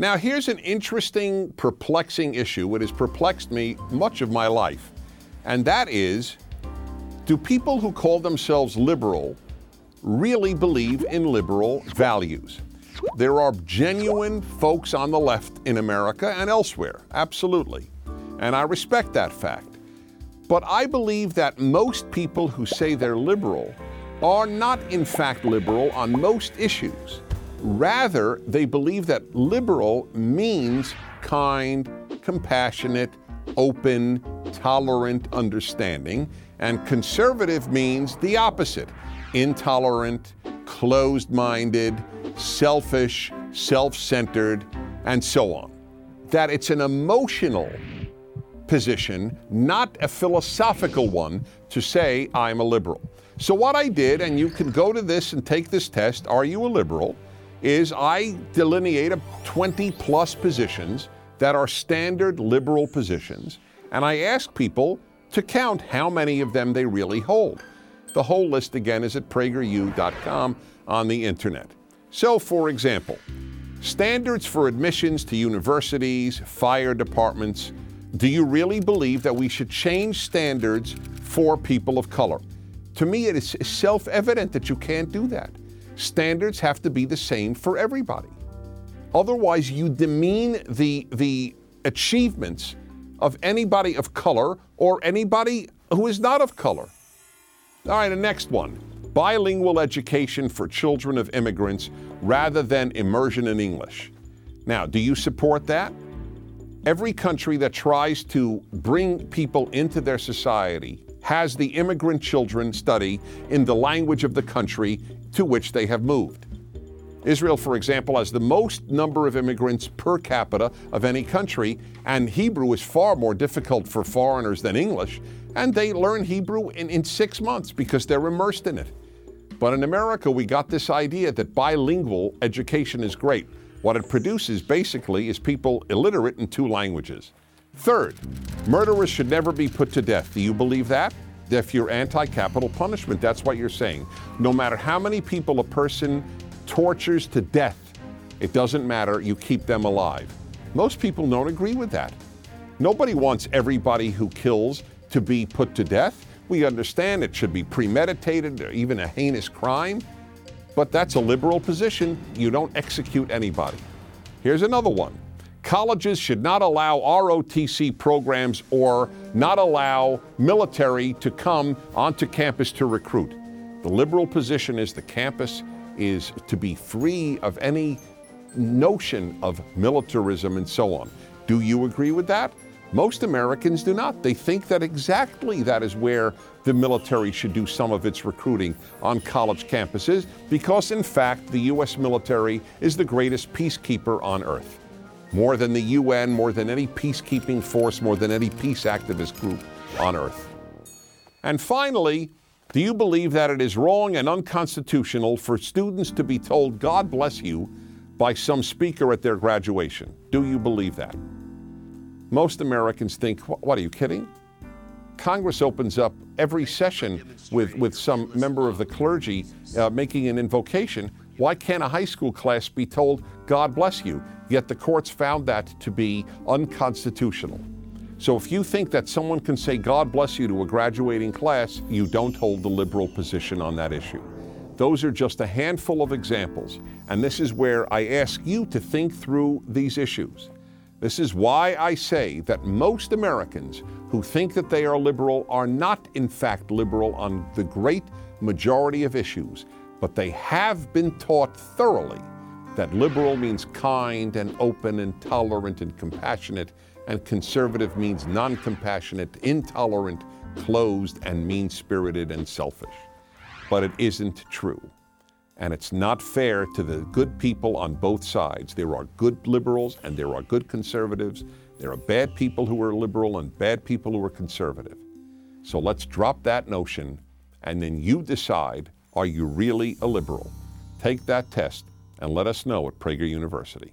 Now, here's an interesting, perplexing issue. It has perplexed me much of my life, and that is do people who call themselves liberal really believe in liberal values? There are genuine folks on the left in America and elsewhere, absolutely. And I respect that fact. But I believe that most people who say they're liberal are not, in fact, liberal on most issues. Rather, they believe that liberal means kind, compassionate, open, tolerant, understanding, and conservative means the opposite intolerant, closed minded, selfish, self centered, and so on. That it's an emotional position, not a philosophical one, to say I'm a liberal. So, what I did, and you can go to this and take this test, Are you a liberal? Is I delineate 20 plus positions that are standard liberal positions, and I ask people to count how many of them they really hold. The whole list again is at prageru.com on the internet. So, for example, standards for admissions to universities, fire departments. Do you really believe that we should change standards for people of color? To me, it is self evident that you can't do that. Standards have to be the same for everybody. Otherwise, you demean the, the achievements of anybody of color or anybody who is not of color. All right, the next one bilingual education for children of immigrants rather than immersion in English. Now, do you support that? Every country that tries to bring people into their society has the immigrant children study in the language of the country to which they have moved. Israel, for example, has the most number of immigrants per capita of any country, and Hebrew is far more difficult for foreigners than English, and they learn Hebrew in, in six months because they're immersed in it. But in America, we got this idea that bilingual education is great. What it produces basically is people illiterate in two languages. Third, murderers should never be put to death. Do you believe that? If you're anti capital punishment, that's what you're saying. No matter how many people a person tortures to death, it doesn't matter, you keep them alive. Most people don't agree with that. Nobody wants everybody who kills to be put to death. We understand it should be premeditated or even a heinous crime, but that's a liberal position. You don't execute anybody. Here's another one colleges should not allow ROTC programs or not allow military to come onto campus to recruit. The liberal position is the campus is to be free of any notion of militarism and so on. Do you agree with that? Most Americans do not. They think that exactly that is where the military should do some of its recruiting on college campuses, because in fact, the U.S. military is the greatest peacekeeper on earth. More than the UN, more than any peacekeeping force, more than any peace activist group on earth. And finally, do you believe that it is wrong and unconstitutional for students to be told, God bless you, by some speaker at their graduation? Do you believe that? Most Americans think, what are you kidding? Congress opens up every session with, with some member of the clergy uh, making an invocation. Why can't a high school class be told, God bless you? Yet the courts found that to be unconstitutional. So if you think that someone can say, God bless you to a graduating class, you don't hold the liberal position on that issue. Those are just a handful of examples. And this is where I ask you to think through these issues. This is why I say that most Americans who think that they are liberal are not, in fact, liberal on the great majority of issues, but they have been taught thoroughly that liberal means kind and open and tolerant and compassionate, and conservative means non compassionate, intolerant, closed, and mean spirited and selfish. But it isn't true. And it's not fair to the good people on both sides. There are good liberals and there are good conservatives. There are bad people who are liberal and bad people who are conservative. So let's drop that notion and then you decide are you really a liberal? Take that test and let us know at Prager University.